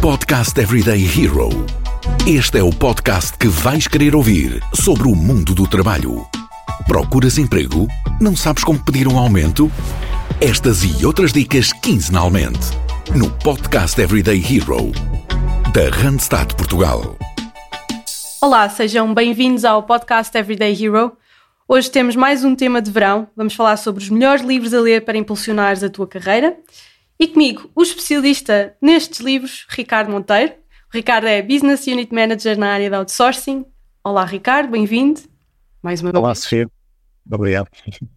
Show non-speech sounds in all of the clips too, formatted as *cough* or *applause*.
Podcast Everyday Hero. Este é o podcast que vais querer ouvir sobre o mundo do trabalho. Procuras emprego? Não sabes como pedir um aumento? Estas e outras dicas quinzenalmente no Podcast Everyday Hero da Randstad Portugal. Olá, sejam bem-vindos ao podcast Everyday Hero. Hoje temos mais um tema de verão. Vamos falar sobre os melhores livros a ler para impulsionares a tua carreira. E comigo, o especialista nestes livros, Ricardo Monteiro. O Ricardo é Business Unit Manager na área de outsourcing. Olá, Ricardo, bem-vindo. Mais uma Olá, vez. Sofia. Obrigado.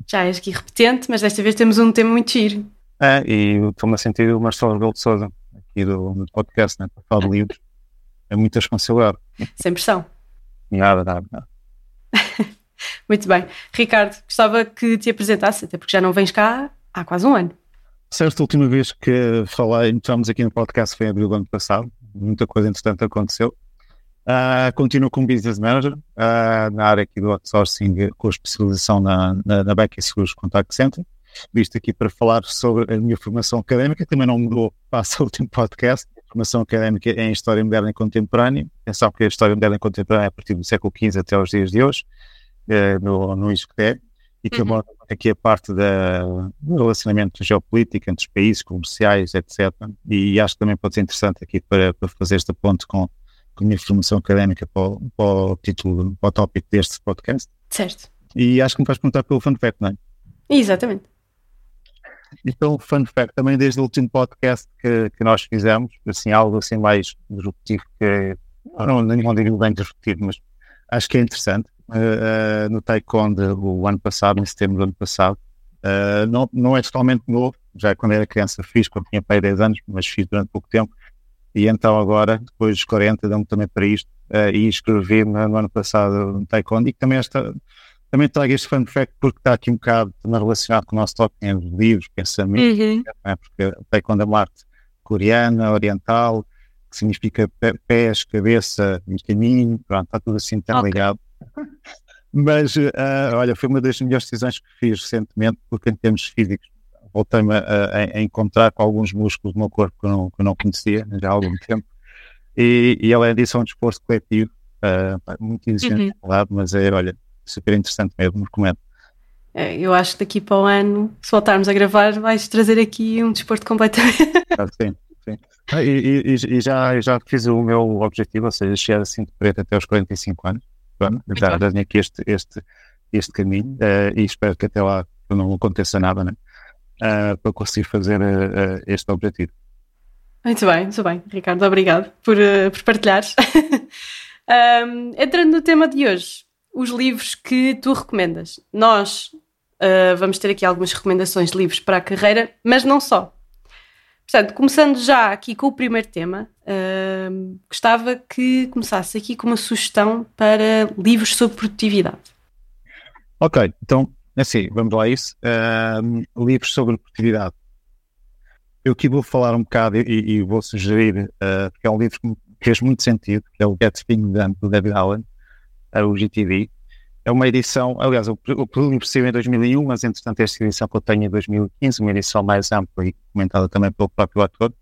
Já és aqui repetente, mas desta vez temos um tema muito giro. É, e estou-me a sentir o Marcelo Rebelo de Souza, aqui do, do podcast, né, para falar de livros. É muita responsabilidade. Sem pressão. Nada, nada, nada. *laughs* muito bem. Ricardo, gostava que te apresentasse, até porque já não vens cá há quase um ano. Certo, a última vez que falei, entramos aqui no podcast foi em abril do ano passado. Muita coisa interessante aconteceu. Uh, continuo como Business Manager uh, na área aqui do outsourcing com especialização na, na, na Beck Seguros Contact Center. Visto aqui para falar sobre a minha formação académica, também não mudou, passa o último podcast. Formação académica é em História Moderna e Contemporânea. Pensar que a História Moderna e Contemporânea é a partir do século XV até os dias de hoje, uh, no, no ISCTE e que uhum. aborda aqui a parte da, do relacionamento geopolítico entre os países, comerciais, etc. E acho que também pode ser interessante aqui para, para fazer esta ponte com, com a minha formação académica para o, para o título, para o tópico deste podcast. Certo. E acho que me vais perguntar pelo fun fact, não é? Exatamente. Então, fun fact, também desde o último podcast que, que nós fizemos, assim, algo assim mais disruptivo que, não, não digo bem disruptivo, mas acho que é interessante uh, no Taekwondo o ano passado, em setembro do ano passado. Uh, não, não é totalmente novo, já quando era criança fiz, quando tinha pai 10 anos, mas fiz durante pouco tempo. E então agora, depois dos 40, deu-me também para isto uh, e escrevi no, no, ano passado no Taekwondo e que também esta também trago este fun fact porque está aqui um bocado também relacionado com o nosso toque em livros, pensamentos, uhum. é? porque o Taekwondo é uma arte coreana, oriental, que significa pés, cabeça e caminho, pronto, está tudo assim tão okay. ligado. Mas, uh, olha, foi uma das melhores decisões que fiz recentemente, porque em termos físicos voltei-me a, a, encontrar com alguns músculos do meu corpo que eu não, que eu não conhecia já há algum tempo. E, e além disso, é um desporto coletivo, uh, muito exigente, uhum. lado, mas é, olha, super interessante mesmo, recomendo. É, eu acho que daqui para o ano, se voltarmos a gravar, vais trazer aqui um desporto completamente. *laughs* Ah, sim, sim. Ah, e, e, e, já, já fiz o meu objetivo, ou seja, chegar assim de preto até aos 45 anos já, já tenho aqui este, este, este caminho uh, e espero que até lá não aconteça nada, né? Uh, para conseguir fazer uh, este objetivo. Muito bem, muito bem, Ricardo, obrigado por, por partilhares. *laughs* um, entrando no tema de hoje, os livros que tu recomendas. Nós vamos ter aqui algumas recomendações de livros para a carreira, mas não só. Portanto, começando já aqui com o primeiro tema, gostava que começasse aqui com uma sugestão para livros sobre produtividade. Ok, então, assim, vamos lá a isso. Uh, livros sobre produtividade. Eu aqui vou falar um bocado e, e vou sugerir, uh, porque é um livro que fez muito sentido, que é o Get Things Done, do David Allen, o GTD é uma edição, aliás, o, o livro saiu em 2001, mas entretanto esta edição que eu tenho é em 2015, uma edição mais ampla e comentada também pelo próprio ator.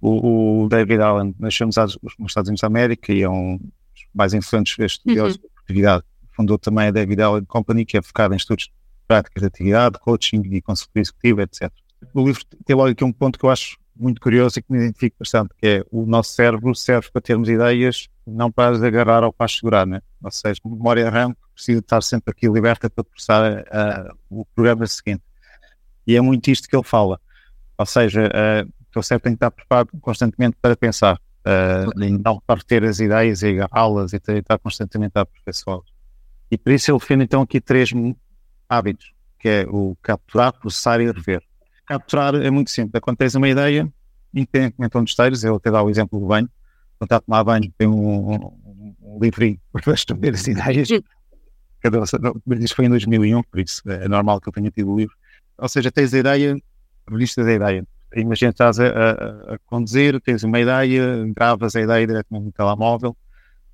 O, o David Allen nasceu nos Estados Unidos da América e é um dos mais influentes estudiosos uhum. de atividade. Fundou também a David Allen Company, que é focada em estudos de práticas de atividade, coaching e consultoria executiva, etc. O livro tem logo aqui um ponto que eu acho muito curioso e que me identifico bastante, que é o nosso cérebro serve para termos ideias, não para as agarrar ou para as segurar, né? Ou seja, memória RAM precisa estar sempre aqui liberta para processar uh, o programa seguinte. E é muito isto que ele fala. Ou seja, uh, o teu cérebro tem que estar preparado constantemente para pensar, uh, não para ter as ideias e agarrá-las e estar constantemente a aperfeiçoá-las. E por isso ele defende então aqui três hábitos, que é o capturar, processar e rever capturar é muito simples. Acontece uma ideia, independentemente de onde estejas, eu até dar o exemplo do banho. Quando está a tomar banho, tem um, um, um livrinho *laughs* para as primeiras ideias. Cada, isso foi em 2001, por isso é normal que eu tenha tido o livro. Ou seja, tens a ideia, a ideia. Imagina, estás a, a, a, conduzir, tens uma ideia, gravas a ideia diretamente no telemóvel.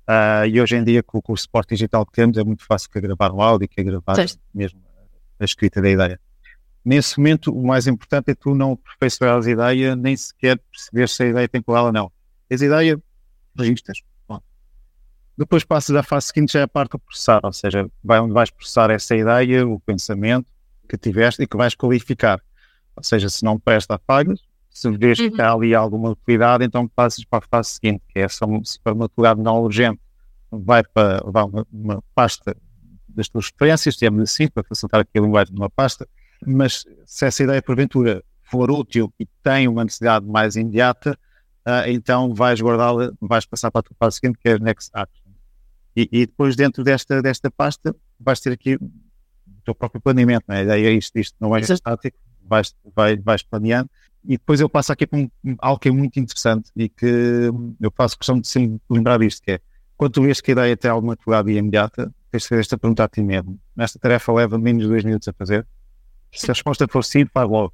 Uh, e hoje em dia, com, com, o suporte digital que temos, é muito fácil que gravar o áudio, que gravar Sim. mesmo a escrita da ideia nesse momento o mais importante é tu não aperfeiçoar a ideia, nem sequer perceber se a ideia tem qualidade ou não. Tens ideia, registras. Bom. Depois passas à fase seguinte, já é a parte do processar, ou seja, vai onde vais processar essa ideia, o pensamento que tiveste e que vais qualificar. Ou seja, se não presta, apagas. Se vês uhum. que há ali alguma utilidade, então passas para a fase seguinte, que é se for uma utilidade não urgente, vai para vai uma, uma pasta das tuas referências, digamos assim, para facilitar aqui a linguagem de uma pasta, mas se essa ideia porventura for útil e tem uma necessidade mais imediata, uh, então vais guardá-la, vais passar para a tua fase seguinte, que é Next Action. E, e, depois dentro desta, desta pasta vais ter aqui o teu próprio planeamento, né? a ideia é isto, isto não é estático, vais, vais, vais planeando. E depois eu passo aqui para um, algo que é muito interessante e que eu faço questão de sempre lembrar disto, que é quando tu vês que a ideia tem alguma atualidade imediata, tens de fazer esta pergunta a ti mesmo. Esta tarefa leva menos de dois minutos a fazer. Se a resposta for sim, faz logo.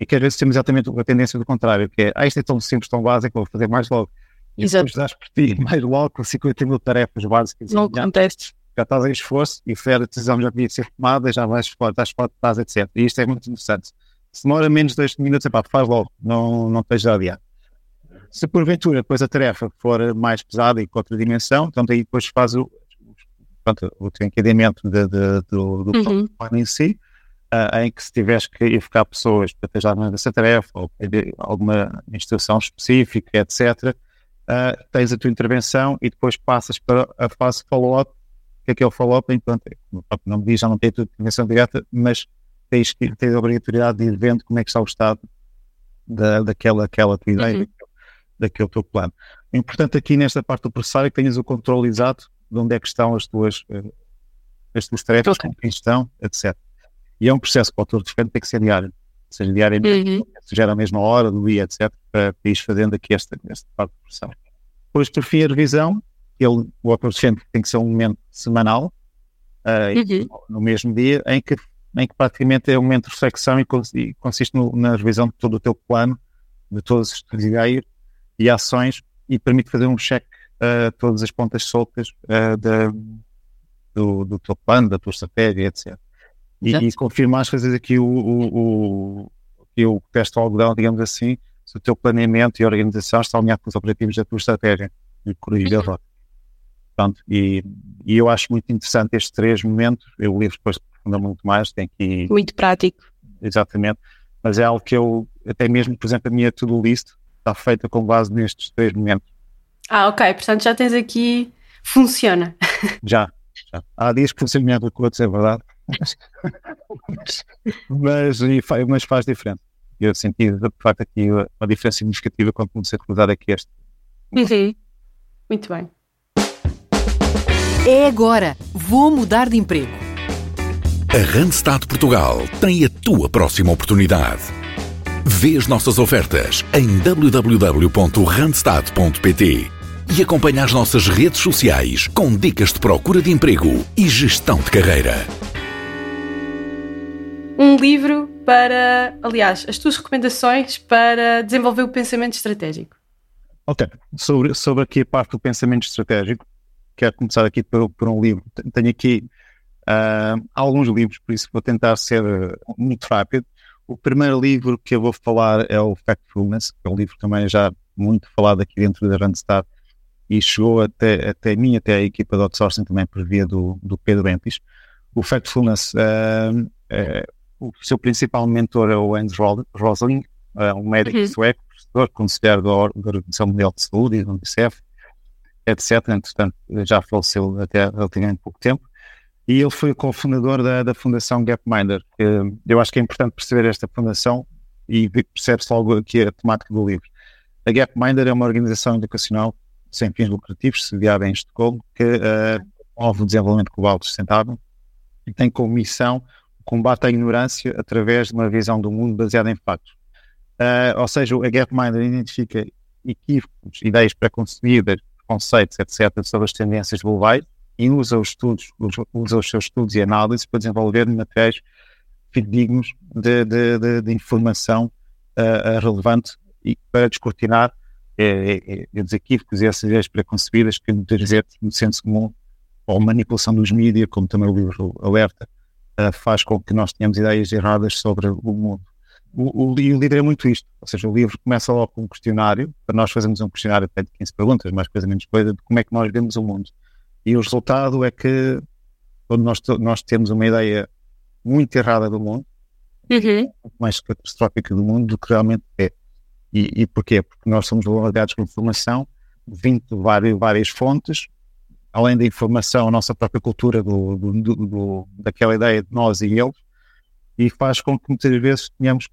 E que às vezes temos exatamente a tendência do contrário, que é, ah, isto é tão simples, tão básico, vou fazer mais logo. E Exato. depois dás por ti *laughs* mais logo com 50 mil tarefas básicas. Não acontece. Já estás em esforço e a decisão já devia ser tomada, já vais fora, estás fora, estás, etc. E isto é muito interessante. Se demora menos de dois minutos, epá, faz logo, não, não esteja a adiar. Se porventura depois a tarefa for mais pesada e com outra dimensão, então daí depois faz o, pronto, o encadeamento de, de, do, do uhum. plano em si, uh, em que se tiveres que educar pessoas para ter já essa tarefa ou alguma instrução específica, etc., uh, ah, tens a tua intervenção e depois passas para a fase follow-up, que é que é o follow-up, enquanto não me diz, já não tem a tua intervenção direta, mas tens, tens a obrigatoriedade de ir vendo como é que está o estado da, daquela, aquela tua ideia, uhum daquele teu plano. O importante aqui nesta parte do processário é que tenhas o controle exato de onde é que estão as tuas, uh, as tuas tarefas, com quem estão, etc. E é um processo que o autor defende tem que ser diário. Seja, diariamente, uhum. seja a mesma hora do dia, etc., para, para ir fazendo aqui esta, esta parte do processário. Depois, por fim, a revisão. Ele, o que tem que ser um momento semanal, uh, uhum. no mesmo dia, em que, em que praticamente é um momento de reflexão e, consiste no, na revisão de todo o teu plano, de todas as tuas ideias, e ações e permite fazer um check a uh, todas as pontas soltas uh, da, do, do teu plano, da tua estratégia, etc. E, e confirmar, vezes, aqui o, o, o, o teste ao algodão, digamos assim, se o teu planeamento e organização está alinhado com os objetivos da tua estratégia e corrigir a uhum. Portanto, e, e, eu acho muito interessante estes três momentos. Eu o livro depois aprofunda muito mais, tem aqui. Muito prático. Exatamente. Mas é algo que eu, até mesmo, por exemplo, a minha to-do list, está feita com base nestes três momentos. Ah, ok. Portanto, já tens aqui. Funciona. *laughs* Já. já. Há dias que funciona melhor do que outros, é verdade. *laughs* mas, mas faz diferença. Eu senti, de facto, aqui uma diferença significativa quando comecei a utilizar aqui este. Uhum. Muito bem. É agora. Vou mudar de emprego. A Randstad Portugal tem a tua próxima oportunidade. Vê as nossas ofertas em www.randstad.pt e acompanha as nossas redes sociais com dicas de procura de emprego e gestão de carreira. Um livro para, aliás, as tuas recomendações para desenvolver o pensamento estratégico. Ok, sobre, sobre aqui a parte do pensamento estratégico, quero começar aqui por, por um livro. Tenho aqui uh, alguns livros, por isso vou tentar ser muito rápido. O primeiro livro que eu vou falar é o Factfulness, que é um livro também já muito falado aqui dentro da Randstad e chegou até, até mim, até a equipa de outsourcing também por via do, do Pedro Entis. O Factfulness, uh, uh, o seu principal mentor é o Andrew Rosling, uh, um médico uhum. sueco, professor, conselheiro da, da Organização Mundial de Saúde e do Unicef, etc. Entretanto, já faleceu até relativamente pouco tempo e ele foi cofundador da, da Fundação Gapminder. Eu acho que é importante perceber esta fundação e percebe-se logo aqui a temática do livro. A Gapminder é uma organização educacional sem fins lucrativos, sediada em Estocolmo, que uh, o desenvolvimento global sustentável e tem como missão o combate à ignorância através de uma visão do mundo baseada em fatos. Uh, ou seja, a Gapminder identifica equívocos, ideias preconcebidas, conceitos, etc., sobre as tendências globais e usa os estudos, usa os seus estudos e análises para desenvolver materiais fidedignos de, de, de, de informação uh, relevante e para descortinar é, é, os equívocos e essas ideias preconcebidas que muitas vezes no senso comum ou manipulação dos mídias, como também o livro alerta, uh, faz com que nós tenhamos ideias erradas sobre o mundo. O, o, livro é muito isto, ou seja, o livro começa logo com um questionário, para nós fazermos um questionário até de 15 perguntas, mais coisa menos coisa, de como é que nós vemos o mundo. E o resultado é que quando nós, nós temos uma ideia muito errada do mundo, uhum. mais catastrófica do mundo do que realmente é. E, e porquê? Porque nós somos bombardeados com informação, vindo de várias, várias fontes, além da informação, a nossa própria cultura do, do, do, daquela ideia de nós e eles, e faz com que muitas vezes tenhamos,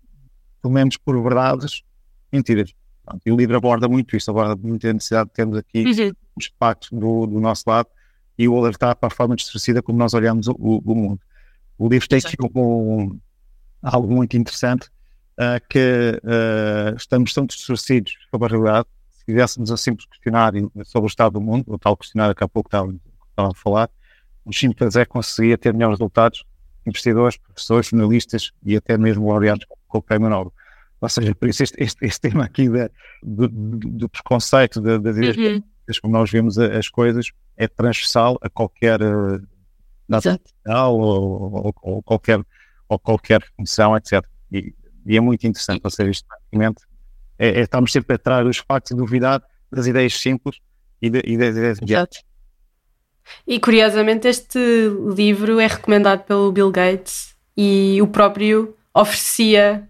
tomemos por verdades mentiras. Pronto, e o livro aborda muito isto, aborda muito a necessidade de termos aqui Uhum. os factos do, do nosso lado e o alertar para a forma distorcida como nós olhamos o, o- mundo. O livro tem aqui um, algo muito interessante, ah, que ah, estamos tão distorcidos sobre a realidade, se fizéssemos um simples questionário sobre o estado do mundo, o tal questionário que há pouco estava, estava a falar, o simples é conseguia ter melhores resultados investidores, professores, jornalistas e até mesmo laureados com o Prémio Nobel. Ou seja, por isso este, este, este tema aqui da, do, do, preconceito, da- das ideias Uhum. como nós vemos a- as coisas, é transversal a qualquer eh, nacional ou, ou, ou qualquer, ou qualquer função, etc. E, e é muito interessante, ou seja, isto praticamente é, é estamos sempre atrás dos factos e duvidar das ideias simples e, de, e das ideias imediatas. E curiosamente, este livro é recomendado pelo Bill Gates e o próprio oferecia.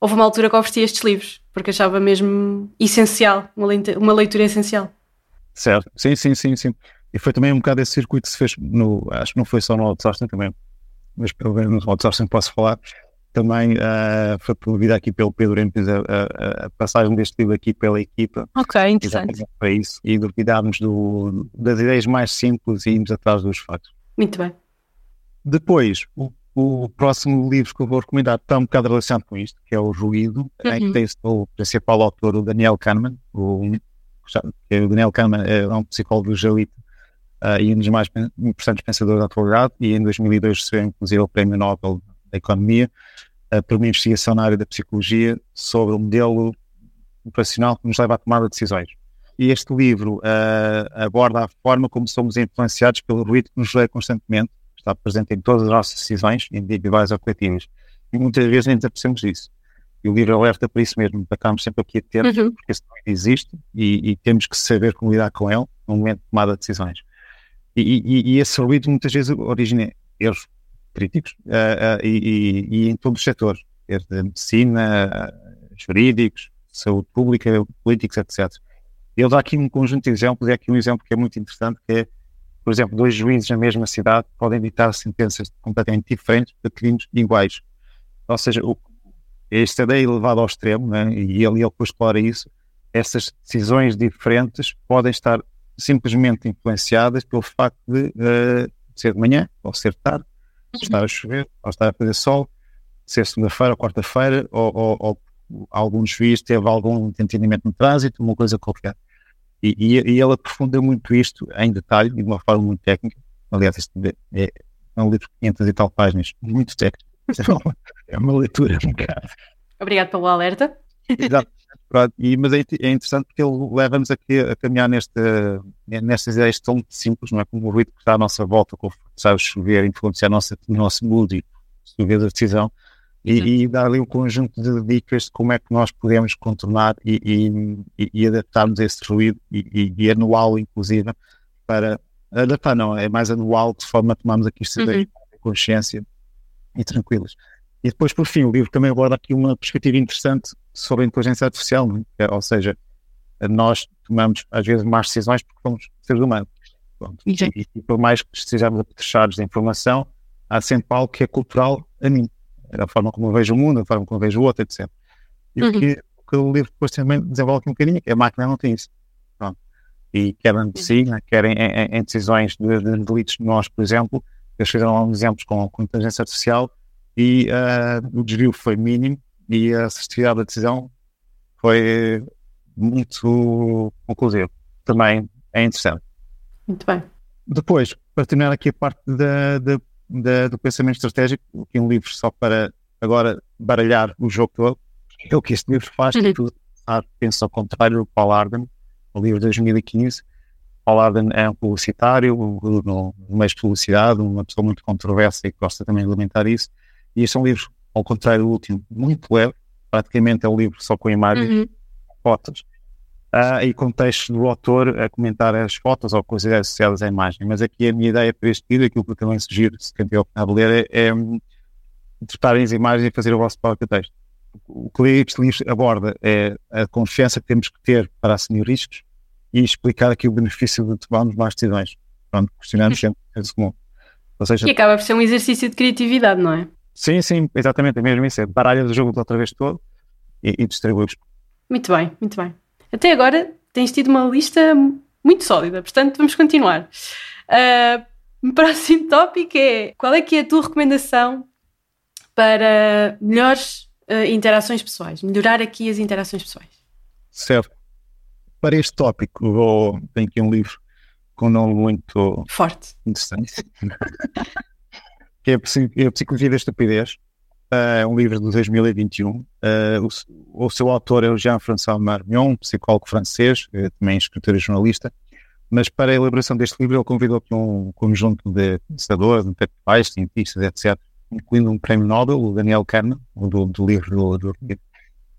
Houve uma altura que oferecia estes livros, porque achava mesmo essencial, uma leite- uma leitura essencial. Certo, sim, sim, sim, sim. E foi também um bocado esse circuito que se fez no, acho que não foi só no outsourcing também, mas pelo menos no outsourcing posso falar, também ah, foi promovida aqui pelo Pedro Empes a, a- a passagem deste livro aqui pela equipa, Ok, exatamente para isso, e duvidámos do, das ideias mais simples e irmos atrás dos factos. Muito bem. Depois, o, o próximo livro que eu vou recomendar está um bocado relacionado com isto, que é O Ruído, em que Uhum. tem o principal autor, o Daniel Kahneman. O, é o Daniel Kahneman é um psicólogo israelita ah, e um dos mais importantes pensadores da atualidade, e em 2002 recebeu inclusive o Prémio Nobel da Economia ah, por uma investigação na área da psicologia sobre o modelo operacional que nos leva a tomar decisões. E este livro ah, aborda a forma como somos influenciados pelo ruído que nos lê constantemente, está presente em todas as nossas decisões, individuais ou coletivas. E muitas vezes nem apercebemos disso. E o livro alerta para isso mesmo, para estarmos sempre aqui atentos, Uhum. porque esse ruído existe e, e temos que saber como lidar com ele no momento de tomada de decisões. E, e- e esse ruído muitas vezes origina erros críticos ah, ah, e, em todos os setores, desde a medicina, ah, jurídicos, saúde pública, políticos, etc. Ele dá aqui um conjunto de exemplos, e aqui um exemplo que é muito interessante, que é, por exemplo, dois juízes na mesma cidade podem ditar sentenças completamente diferentes de crimes iguais. Ou seja, o, esta ideia elevada ao extremo, né, e ele, ele explora isso, essas decisões diferentes podem estar simplesmente influenciadas pelo facto de eh, ser de manhã ou ser de tarde, estar a chover ou estar a fazer sol, ser segunda-feira ou quarta-feira, ou, ou, ou algum juiz teve algum entendimento no trânsito, uma coisa qualquer. E, e, e ele aprofunda muito isto em detalhe e de uma forma muito técnica. Aliás, este é, é um livro de 500 e tal páginas, muito técnico. É *laughs* uma, é uma leitura um bocado. Obrigado pelo alerta. Exato. E, mas é, é interessante porque ele leva-nos aqui a caminhar neste, nestas ideias tão simples, não é? Como o ruído que está à nossa volta, como sabe chover, influenciar a nossa, o nosso mood e, vezes, a decisão. E, e dar ali um conjunto de dicas de como é que nós podemos contornar e, e, e- adaptarmos a esse ruído e, anuá-lo, inclusive, para adaptar, não, é mais anual, de forma a tomarmos aqui ideias com consciência e tranquilas. E depois, por fim, o livro também aborda aqui uma perspectiva interessante sobre a inteligência artificial, é? ou seja, nós tomamos às vezes más decisões porque somos seres humanos. E, e por mais que estejamos apetrechados de informação, há sempre algo que é cultural a mim. É a forma como eu vejo o mundo, a forma como eu vejo o outro, etc. E o, Uhum. que, o que o livro depois também desenvolve aqui um bocadinho, é que a máquina não tem isso. Pronto. E quer na medicina, quer em, em- em decisões de, de delitos de nós, por exemplo, eles fizeram alguns exemplos com, com inteligência artificial e ah, o desvio foi mínimo e a assertividade da decisão foi muito conclusiva. Também é interessante. Muito bem. Depois, para terminar aqui a parte da, da- da- do pensamento estratégico, aqui um livro só para agora baralhar o jogo todo, é o que este livro faz, Uhum. que tudo pensar, pensa ao contrário do Paul Arden, o livro de 2015. Paul Arden é um publicitário, um- no, meio de publicidade, uma pessoa muito controversa e que gosta também de alimentar isso. E este é um livro ao contrário do último, muito leve, praticamente é um livro só com imagens, Uhum. fotos, ah, e contextos do autor a comentar as fotos ou coisas associadas à imagem. Mas aqui a minha ideia para este livro, aquilo que eu também sugiro, se quem tiver a ler, é, é hum, interpretarem as imagens e fazer o vosso próprio texto. O que este livro aborda é a confiança que temos que ter para assumir riscos e explicar aqui o benefício de tomarmos mais decisões. Pronto, questionamos sempre o senso comum. Ou seja, E acaba por ser um exercício de criatividade, não é? sim, sim, exatamente, é mesmo isso. É baralha do jogo outra vez todo e, e distribuímos. Muito bem, muito bem. Até agora tens tido uma lista muito sólida, portanto vamos continuar. Ah, o próximo *laughs* tópico é qual é que é a tua recomendação para melhores ah, interações pessoais? Melhorar aqui as interações pessois. Certo. Para este tópico, vou, tenho aqui um livro com um nome muito Forte. interessante, *laughs* que é é a Psicologia da Estupidez. É um livro de 2021. Eh, o, o seu autor é o Jean-François Marmion, psicólogo francês, eh, também escritor e jornalista. Mas para a elaboração deste livro, ele convidou um conjunto de pensadores, intelectuais, cientistas, etc., incluindo um prémio Nobel, o Daniel Kahneman, do, do livro do, do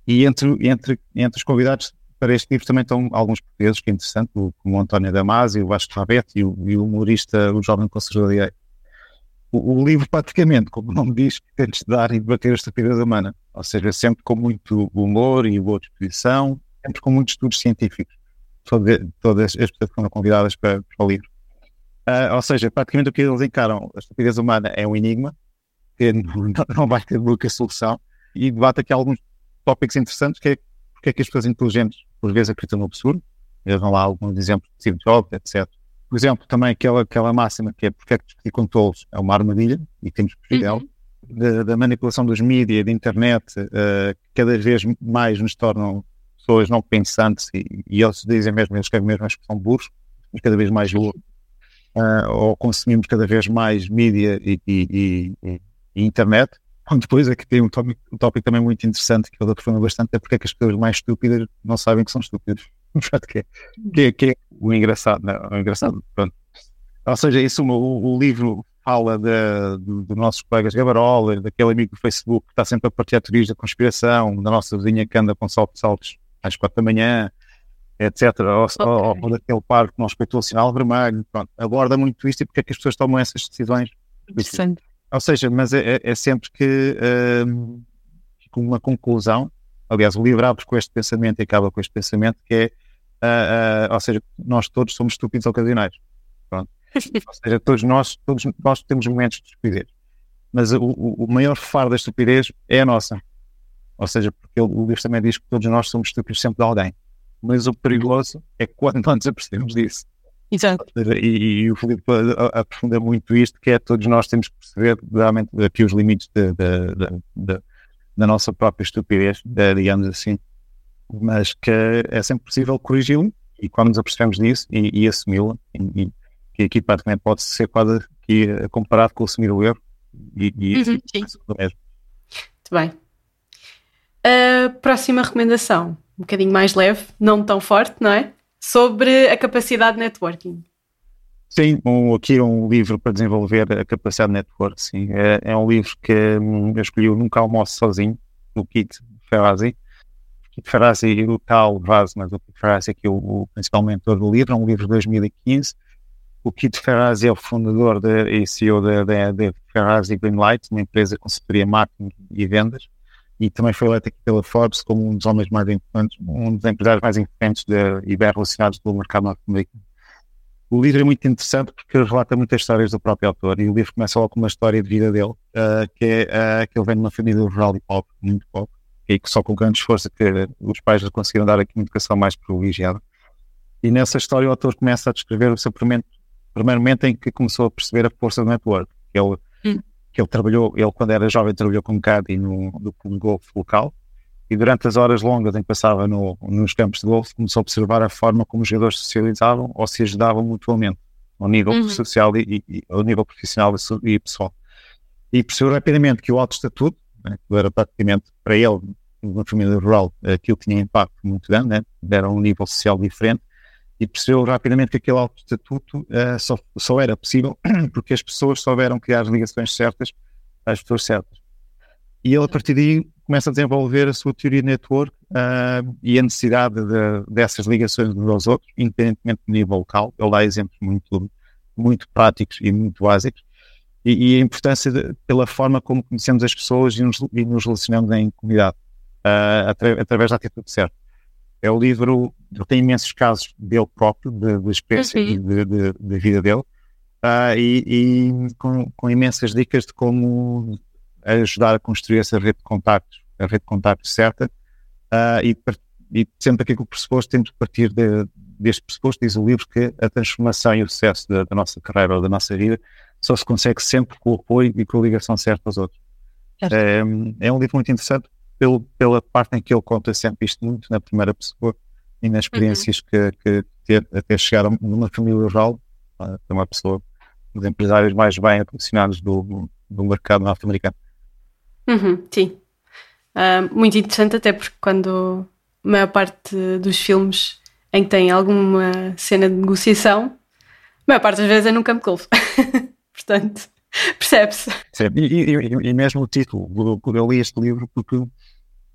E entre, entre, entre os convidados para este livro também estão alguns portugueses, que é interessante, como o António Damasio, o Vasco Rabete e e o humorista, o jovem conservador. O, livro, praticamente, como o nome diz, tenta estudar e debater a estupidez humana. Ou seja, sempre com muito humor e boa disposição, sempre com muitos estudos científicos. Toda- Todas as pessoas foram convidadas para, para o livro. Ah, ou seja, praticamente o que eles encaram, a estupidez humana é um enigma, que *laughs* não, não vai ter nunca solução, e debate aqui alguns tópicos interessantes, que é porque é que as pessoas inteligentes, por vezes, acreditam no absurdo. Eles dão lá alguns exemplos de Steve Jobs, etc. Por exemplo, também aquela, aquela máxima que é porque é que discutir com tolos é uma armadilha e temos que fugir dela. Da, da manipulação dos mídias, da internet, que cada vez mais nos tornam pessoas não pensantes e, e eles dizem mesmo, eles escrevem mesmo a expressão burros, mas cada vez mais burros. Ah, ou consumimos cada vez mais mídia e, e- e- e internet. Bom, Depois aqui tem um tópico, um tópico também muito interessante que ele aprofunda bastante, é porque é que as pessoas mais estúpidas não sabem que são estúpidas. *laughs* Portanto, que, é, que, é, é o engraçado, não, o engraçado, pronto. Ou seja, isso, o, o livro fala da- do, dos nossos colegas Gabarola, daquele amigo do Facebook que está sempre a partilhar teorias da conspiração, da nossa vizinha que anda com saltos saltos às quatro da manhã, etc. Ou, ou, ou daquele par que não respeitou o sinal vermelho. Pronto, aborda muito isto e porque é que as pessoas tomam essas decisões. Interessante. Ou seja, mas é, é- é sempre que hum, com uma conclusão. Aliás, o livro abre com este pensamento e acaba com este pensamento que é, ah, ah, ou seja, nós todos somos estúpidos ocasionais. Pronto. *laughs* Ou seja, todos nós, todos nós temos momentos de estupidez. Mas o, o, maior faro da estupidez é a nossa. Ou seja, porque o livro também diz que todos nós somos estúpidos sempre de alguém. Mas o perigoso é quando não nos apercebemos disso. Exato. E, e o Filipe aprofunda muito isto, que é todos nós temos que perceber realmente aqui os limites de- de- de- da nossa própria estupidez, de- digamos assim, mas que é sempre possível corrigi-lo e quando nos apercebemos disso e, e assumi-lo, e, que aqui praticamente pode ser quase aqui eh, comparado com assumir o erro e, e Uhum, sim. do mesmo. Muito bem. A próxima recomendação, um bocadinho mais leve, não tão forte, não é? Sobre a capacidade de networking. Sim, um, aqui um livro para desenvolver a capacidade de network, sim. É, é um livro que hum, eu escolhi o Nunca Almoço Sozinho, do Kit Ferrazzi. Kit Ferrazzi e o Tal Vaz, mas o Kit Ferrazzi é aqui o, o principal mentor do livro, é um livro de 2015. O Kit Ferrazzi é o fundador de, e CEO da da Ferrazzi Greenlight, uma empresa de consultoria marketing e vendas, e também foi eleito aqui pela Forbes como um dos homens mais influentes, um dos empresários mais de, e bem relacionados pelo mercado norte-americano. O livro é muito interessante porque relata muitas histórias do próprio autor e o livro começa logo com uma história de vida dele, ah, que é ah, que ele vem de uma família rural e pobre, muito pobre, e que só com grande esforço que os pais lhe conseguiram dar aqui uma educação mais privilegiada. E nessa história o autor começa a descrever o seu primeiro, primeiro momento em que começou a perceber a força do network. Ele, Hum. que ele trabalhou, ele quando era jovem trabalhou como caddy no, no de golfe local e durante as horas longas em que passava no, nos campos de golfe começou a observar a forma como os jogadores socializavam ou se ajudavam mutuamente ao nível Uhum. social e, e- ao nível profissional e e pessoal. E percebeu rapidamente que o alto estatuto, né, que era praticamente para ele, numa família rural, aquilo tinha impacto muito grande, né, era um nível social diferente, e percebeu rapidamente que aquele alto estatuto eh, só, só era possível *clears throat* porque as pessoas souberam criar as ligações certas às pessoas certas. E ele, a partir daí, começa a desenvolver a sua teoria de network uh, e a necessidade de, dessas ligações uns aos outros, independentemente do nível local. Ele dá exemplos muito, muito práticos e muito básicos. E, e a importância de, pela forma como conhecemos as pessoas e nos, e nos relacionamos em comunidade, uh, atra, através da atitude certa. É o livro, tem imensos casos dele próprio, de, de experiência uhum. de, de, de, vida dele, uh, e, e com, com imensas dicas de como ajudar a construir essa rede de contactos, a rede de contactos certa, uh, e, e, sempre aqui com o pressuposto, temos partir de, deste pressuposto, diz o livro, que a transformação e o sucesso da, da, nossa carreira ou da nossa vida só se consegue sempre com o apoio e com a ligação certa aos outros. É, é, um livro muito interessante pelo, pela parte em que ele conta sempre isto muito na primeira pessoa e nas experiências uhum. que, que ter até chegar a uma família rural, uh, uma pessoa dos empresários mais bem posicionados do, do mercado norte-americano. Uhum, sim. Uh, muito interessante, até porque quando a maior parte dos filmes em que tem alguma cena de negociação, a maior parte das vezes é num campo de golfe. *laughs* Portanto, percebe-se. E, e, e, mesmo o título, quando eu li este livro, porque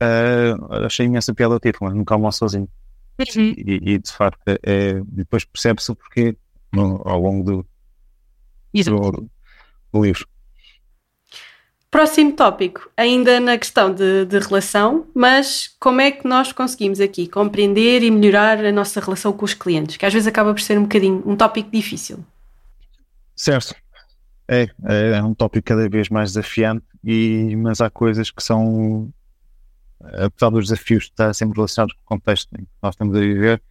uh, achei imensa piada o título, nunca almoço sozinho. Uhum. E, e, de facto, é, depois percebe-se o porquê no, ao longo do, do, do livro. Próximo tópico, ainda na questão de, de, relação, mas como é que nós conseguimos aqui compreender e melhorar a nossa relação com os clientes, que às vezes acaba por ser um bocadinho um tópico difícil. Certo. É, é, é um tópico cada vez mais desafiante, e, mas há coisas que são, apesar dos desafios estar sempre relacionados com o contexto em que nós estamos a viver,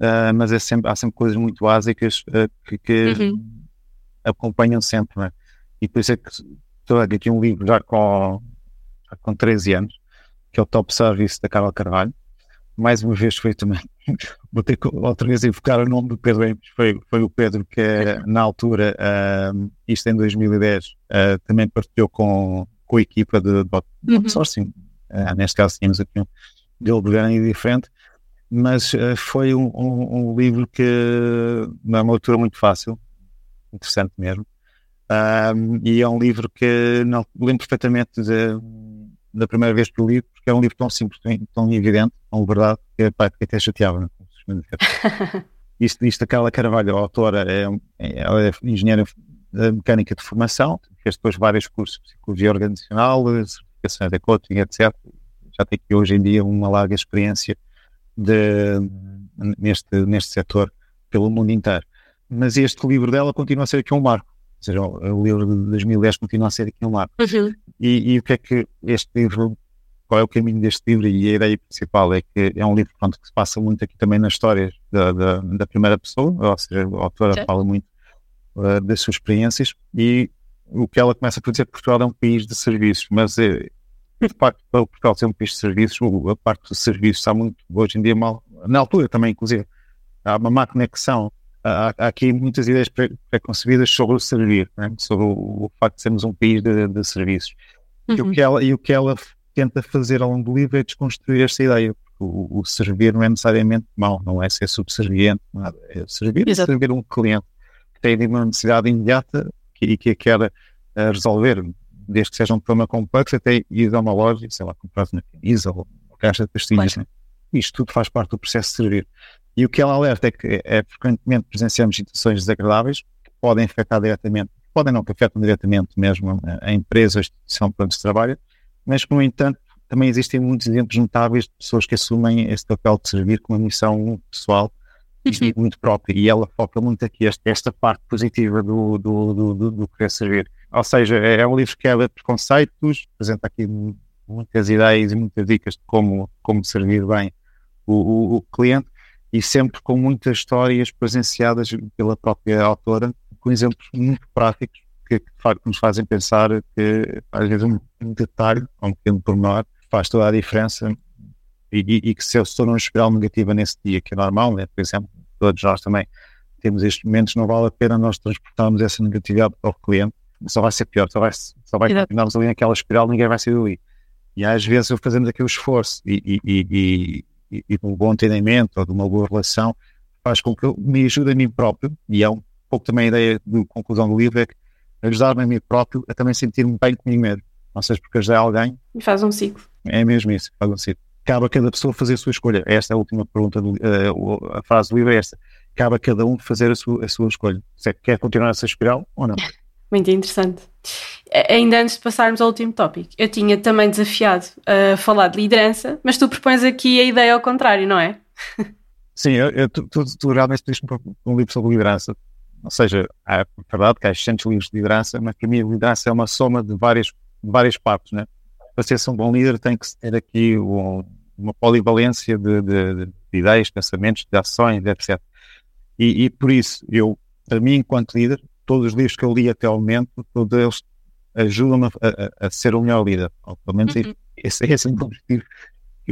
uh, mas é sempre, há sempre coisas muito básicas uh, que, que uhum. acompanham sempre, é? E por isso é que estou aqui um livro já com, já com 13 anos, que é o Top Service da Carla Carvalho. Mais uma vez foi também, *laughs* vou ter que outra vez invocar o nome do Pedro Emos, foi, foi o Pedro que *laughs* na altura, uh, isto em 2010, uh, ah, também partilhou com, com a equipa de, de uhum. Uh, neste caso tínhamos aqui um dele grande diferente, mas uh, foi um, um, um, livro que, numa altura muito fácil, interessante mesmo, um, e é um livro que não lembro perfeitamente de, da primeira vez que o li, porque é um livro tão simples, tão, evidente, tão verdade, que, pá, que até chateava. Né? *laughs* isto, isto a Carla Carvalho, a autora, é, é, ela é engenheira mecânica de formação, fez depois vários cursos de psicologia organizacional, certificações de coaching, etc. Já tem aqui hoje em dia uma larga experiência de, neste, neste setor pelo mundo inteiro. Mas este livro dela continua a ser aqui um marco seja, o livro de 2010 continua a ser aqui um marco. Uhum. E, e, o que é que este livro, qual é o caminho deste livro e a ideia principal é que é um livro pronto, que se passa muito aqui também nas histórias da, da, da primeira pessoa, ou seja, a autora Sim. fala muito uh, das suas experiências e o que ela começa a dizer é que Portugal é um país de serviços, mas é, de facto, para Portugal ser um país de serviços, a parte dos serviços está muito, hoje em dia, mal, na altura também, inclusive, há uma má conexão há, há aqui muitas ideias preconcebidas sobre o servir, né? sobre o, o, facto de sermos um país de, de serviços. Uhum. E, o uhum. que ela, e o que ela tenta fazer ao longo do livro é desconstruir esta ideia. O, o, servir não é necessariamente mau, não é ser subserviente, nada. É servir, é servir um cliente que tem uma necessidade imediata e que a quer uh, resolver, desde que seja um problema complexo, até ir a uma loja, sei lá, comprar uma camisa ou uma caixa de pastilhas. Né? Isto tudo faz parte do processo de servir. E o que ela alerta é que é, frequentemente presenciamos situações desagradáveis que podem afetar diretamente, podem não que afetam diretamente mesmo a, a empresa, a instituição para onde se trabalha, mas que, no entanto, também existem muitos exemplos notáveis de pessoas que assumem esse papel de servir com uma missão pessoal uhum. muito própria. E ela foca muito aqui esta, esta parte positiva do, do, do, do, do querer servir. Ou seja, é, é um livro que quebra preconceitos, apresenta aqui muitas ideias e muitas dicas de como, como servir bem o, o, o cliente e sempre com muitas histórias presenciadas pela própria autora, com exemplos muito práticos que, facto nos fazem pensar que às vezes um, detalhe, um pequeno pormenor, faz toda a diferença e, e, e que se eu estou numa espiral negativa nesse dia, que é normal, né? por exemplo, todos nós também temos estes momentos, não vale a pena nós transportarmos essa negatividade para o cliente, só vai ser pior, só vai, só vai continuarmos ali naquela espiral, ninguém vai sair dali. E às vezes fazemos aquele esforço e, e, e, e, de um bom entendimento ou de uma boa relação faz com que eu me ajude a mim próprio, e é um pouco também a ideia de conclusão do livro, é que ajudar-me a mim próprio a também sentir-me bem comigo mesmo. ou seja, porque ajudar alguém. E faz um ciclo. É mesmo isso, faz um ciclo. Cabe a cada pessoa fazer a sua escolha. Esta é a última pergunta, do, uh, a frase do livro é esta. Cabe a cada um fazer a sua, a sua escolha. Se é que quer continuar essa espiral ou não. Muito interessante. Ainda antes de passarmos ao último tópico, eu tinha também desafiado a falar de liderança, mas tu propões aqui a ideia ao contrário, não é? *laughs* Sim, eu, eu, tu, tu, tu realmente pediste um livro sobre liderança. Ou seja, é verdade que há 600 livros de liderança, mas para mim a liderança é uma soma de várias, de várias partes, né? Para ser um bom líder tem que ter aqui um, uma polivalência de, de, de, ideias, pensamentos, de ações, etc. E, e, por isso, eu, para mim, enquanto líder, todos os livros que eu li até ao momento, todos eles ajudam-me a, a, a, ser o melhor líder. Ou pelo menos uhum. esse, esse é o objetivo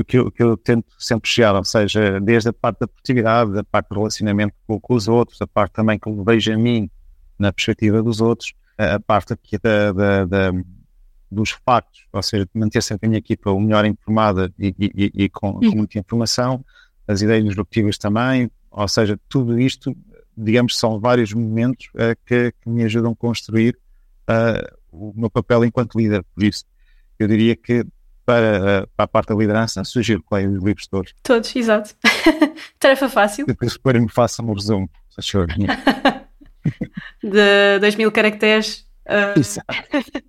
que eu, que eu tento sempre chegar, ou seja, desde a parte da produtividade, da parte do relacionamento com, com os outros, a parte também que eu vejo a mim na perspectiva dos outros, a, a parte aqui da, da, da, dos factos, ou seja, manter sempre a minha equipa o melhor informada e, e, e com, com, muita informação, as ideias disruptivas também, ou seja, tudo isto, digamos, são vários momentos uh, que, que, me ajudam a construir uh, o meu papel enquanto líder. Por isso, eu diria que para, para a parte da liderança, sugiro que leiam os livros todos. Todos, exato. *laughs* Tarefa fácil. Depois, para me façam um resumo, se *laughs* De 2 mil caracteres. Uh... Exato.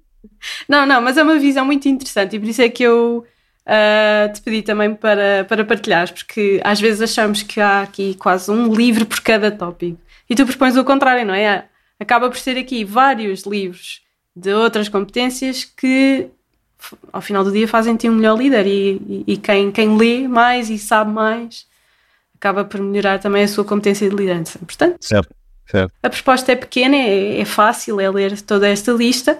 *laughs* não, não, mas é uma visão muito interessante e por isso é que eu uh, te pedi também para, para partilhares, porque às vezes achamos que há aqui quase um livro por cada tópico e tu propões o contrário, não é? Acaba por ser aqui vários livros de outras competências que ao final do dia fazem-te um melhor líder e, e, e, quem, quem lê mais e sabe mais acaba por melhorar também a sua competência de liderança. Portanto, certo, certo. a proposta é pequena, é, é fácil, é ler toda esta lista.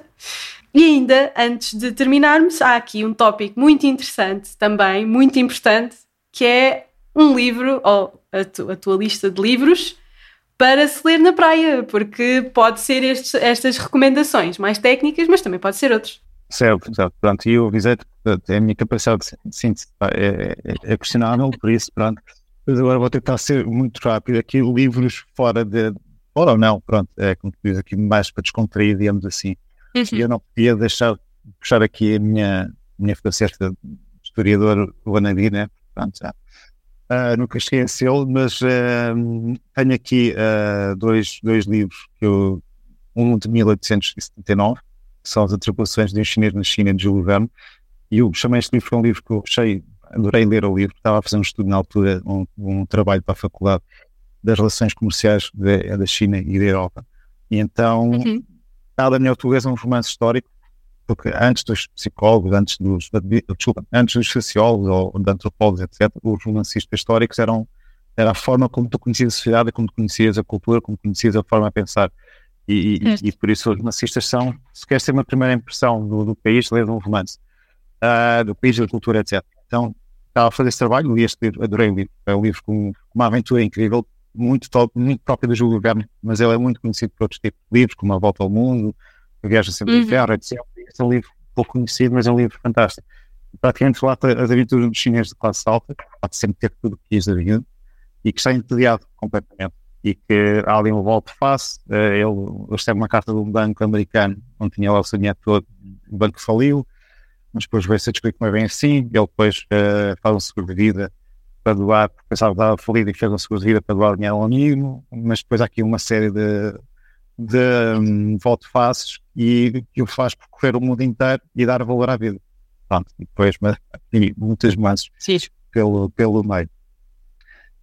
E ainda, antes de terminarmos, há aqui um tópico muito interessante também, muito importante, que é um livro, ou a, tu, a tua lista de livros, para se ler na praia, porque pode ser estes, estas recomendações mais técnicas, mas também pode ser outros. Certo, certo. Pronto, e eu avisei a minha capacidade de síntese é, é, é, questionável, por isso, pronto. Mas agora vou tentar ser muito rápido aqui, livros fora de. Fora ou não, pronto, é como tu diz aqui, mais para descontrair, digamos assim. Uhum. E eu não podia deixar puxar aqui a minha, minha faceta de historiador Guanadi, né? Pronto, já. Uh, nunca mas uh, tenho aqui uh, dois, dois livros, que eu, um de 1879 que são as atribulações de um chinês na China, de Júlio Verne. E eu chamei este livro, foi um livro que eu achei, adorei ler o livro, estava a fazer um estudo na altura, um, um trabalho para a faculdade das relações comerciais de, da China e da Europa. E então, uhum. Cada minha portuguesa é um romance histórico, porque antes dos psicólogos, antes dos, desculpa, antes dos sociólogos ou de antropólogos, etc., os romancistas históricos eram era a forma como tu conhecias a sociedade, como tu conhecias a cultura, como conhecias a forma de pensar. E, e, e, por isso os romancistas são, se queres ter uma primeira impressão do, do país, lê um romance, uh, do país, da cultura, etc. Então, estava a fazer esse trabalho, li este livro, adorei o livro. É um livro com, uma aventura incrível, muito muito próprio do Júlio Verne, mas ele é muito conhecido por outros tipos de livros, como A Volta ao Mundo, A Viagem Sempre uhum. de Ferro, etc. Este é um livro pouco conhecido, mas é um livro fantástico. Praticamente relata as aventuras dos chineses de classe alta, que pode sempre ter tudo o que quis da vida, e que está entediado completamente e que há ali um volta face. Eh, ele recebe uma carta de um banco americano onde tinha lá o seu dinheiro todo, o banco faliu, mas depois veio-se a descobrir que não é bem assim. Ele depois uh, faz um seguro de vida para doar, porque pensava que estava falido e fez um seguro de vida para doar dinheiro ao amigo, mas depois há aqui uma série de, de um, volta faces e que o faz percorrer o mundo inteiro e dar valor à vida. Pronto, e depois mas, e muitas mais pelo, pelo meio.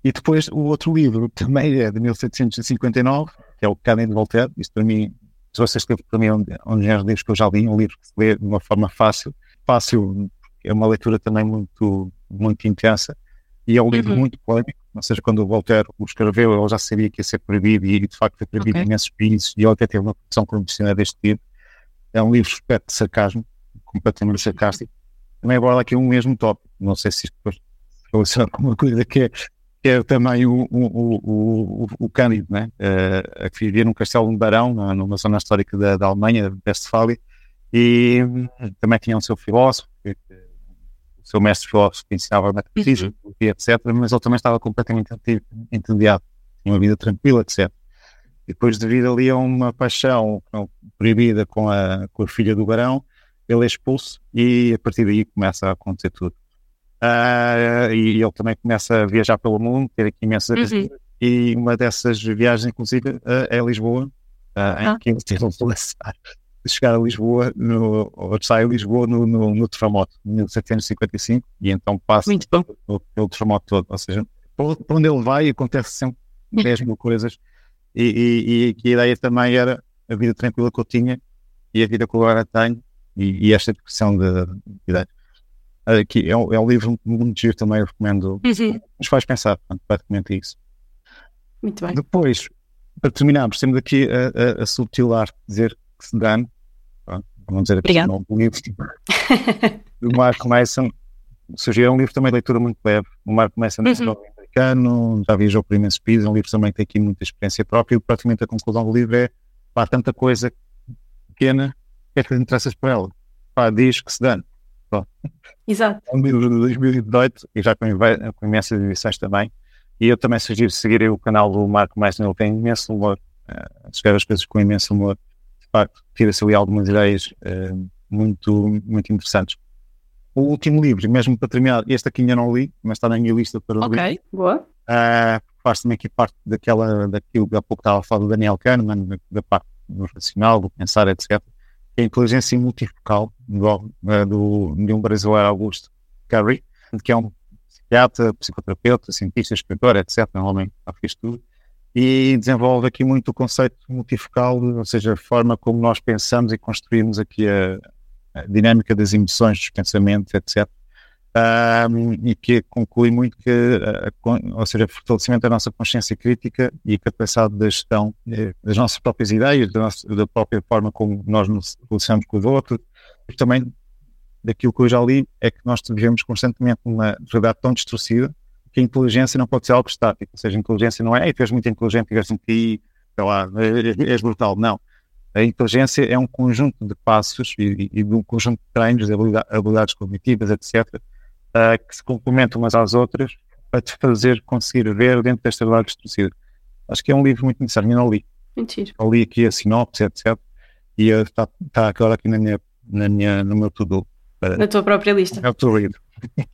E depois o outro livro *laughs* também é de 1759, que é o Canem de Voltaire. Isto para mim, se vocês livro para mim é um, um dos livros que eu já li, um livro que se lê de uma forma fácil. Fácil, é uma leitura também muito, muito intensa. E é um livro uhum. muito polémico, ou seja, quando o Voltaire o escreveu, ele já sabia que ia ser proibido e de facto foi proibido okay. em imensos países e ele até teve uma produção condicionada deste livro. É um livro espécie de sarcasmo, completamente sarcástico. Também aborda aqui um mesmo tópico, não sei se isto depois relaciona com uma coisa que é que é também o, o, o, o Cândido, né? Uh, que vivia num castelo de Barão, numa zona histórica da, da Alemanha, Westfália, e um, também tinha um seu filósofo, que, o seu mestre filósofo que ensinava metafísica, uhum. etc., mas ele também estava completamente entediado, tinha uma vida tranquila, etc. E depois, devido ali a uma paixão proibida com a, com a filha do Barão, ele é expulso e a partir daí começa a acontecer tudo. Uh, e ele também começa a viajar pelo mundo, ter aqui imensas uhum. e uma dessas viagens, inclusive, uh, é Lisboa, uh, ah. em que ele *laughs* teve de chegar a Lisboa, no, ou sai a Lisboa no, no, no terremoto, em 1755, e então passa pelo, pelo terremoto todo. Ou seja, para onde ele vai, acontece sempre 10 mil coisas. E, e, e, a ideia também era a vida tranquila que eu tinha e a vida que eu agora tenho, e, e esta discussão de, de ideias. Aqui é, um, é um livro muito giro também, eu recomendo. Uhum. Nos faz pensar, portanto, praticamente isso. Muito bem. Depois, para terminarmos, temos aqui a, a, a subtil arte de dizer que se dane, vamos dizer aqui um livro *laughs* do Mark Mason. Surgiu é um livro também de leitura muito leve. O Mark Mason é um uhum. americano, já viajou por imensos países, é um livro também que tem aqui muita experiência própria e praticamente a conclusão do livro é pá, tanta coisa pequena, que é que interessas para ela? Pá, diz que se dane. Exato. É um livro de 2018 e já com, com imensas edições também. E eu também sugiro seguir o canal do Marco Mason, ele tem imenso humor, uh, escreve as coisas com imenso humor. Facto, tira-se ali algumas ideias uh, muito, muito interessantes. O último livro, mesmo para terminar, este aqui ainda não li, mas está na minha lista para ler. Ok, boa. Uh, faz também aqui parte daquela, daquilo que há pouco estava a falar do Daniel Kahneman, da, da parte do racional, do pensar, etc a inteligência multifocal do, eh, do, de um brasileiro Augusto Curry, que é um psiquiatra, psicoterapeuta, cientista, escritor, etc. Um homem que fez tudo. E desenvolve aqui muito o conceito multifocal, ou seja, a forma como nós pensamos e construímos aqui a, a dinâmica das emoções, dos pensamentos, etc um, e que conclui muito que, ou seja, fortalecimento da nossa consciência crítica e capacidade da gestão uh, das nossas próprias ideias, da, nossa, da, própria forma como nós nos relacionamos com os outros, e também daquilo que eu já li é que nós vivemos constantemente numa realidade tão distorcida que a inteligência não pode ser algo estático, ou seja, a inteligência não é, Ei, tu és muito inteligente e gastas em ti, sei lá, *laughs* és brutal, não. A inteligência é um conjunto de passos e, e, e um conjunto de treinos, de habilidades cognitivas, etc., uh, que se complementam umas às outras para te fazer conseguir ver dentro desta verdade distorcida. Acho que é um livro muito necessário, eu não li. Mentira. Eu li aqui a sinopse, etc. E está tá agora aqui na minha, na minha, no meu tudo. Na tua própria lista. É o to read.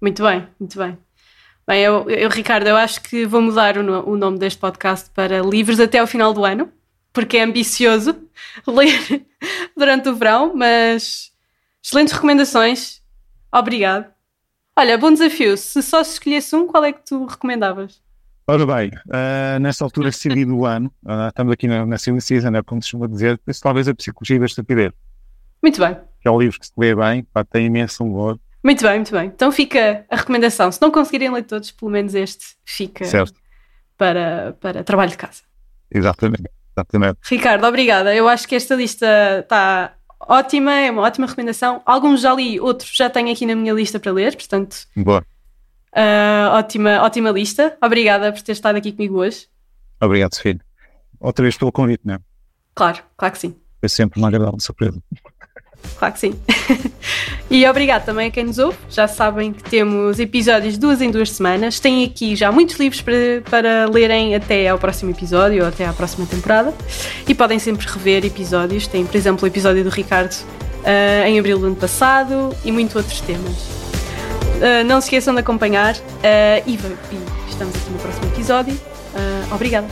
Muito bem, muito bem. Bem, eu, eu, Ricardo, eu acho que vou mudar o, o nome deste podcast para Livros até ao final do ano, porque é ambicioso *laughs* ler durante o verão, mas excelentes recomendações. Obrigado. Olha, bom desafio. Se só se escolhesse um, qual é que tu recomendavas? Ora bem, uh, nesta altura civil do ano, uh, estamos aqui na, na Silly Season, é como se costuma dizer, talvez a Psicologia da Estupidez. Muito bem. Que é um livro que se lê bem, pá, tem imenso humor. Muito bem, muito bem. Então fica a recomendação. Se não conseguirem ler todos, pelo menos este fica certo. Para, para trabalho de casa. Exatamente, exatamente. Ricardo, obrigada. Eu acho que esta lista está ótima, é uma ótima recomendação. Alguns já li, outros já tenho aqui na minha lista para ler, portanto. Boa. Uh, ótima, ótima lista. Obrigada por ter estado aqui comigo hoje. Obrigado, Sofia. Outra vez pelo convite, não é? Claro, claro que sim. Foi sempre uma agradável surpresa. Claro que sim. *laughs* e obrigado também a quem nos ouve. Já sabem que temos episódios duas em duas semanas. Tem aqui já muitos livros para, para lerem até ao próximo episódio ou até à próxima temporada. E podem sempre rever episódios. Tem, por exemplo, o episódio do Ricardo uh, em abril do ano passado e muitos outros temas. Uh, não se esqueçam de acompanhar uh, e, e, estamos aqui no próximo episódio. obrigada.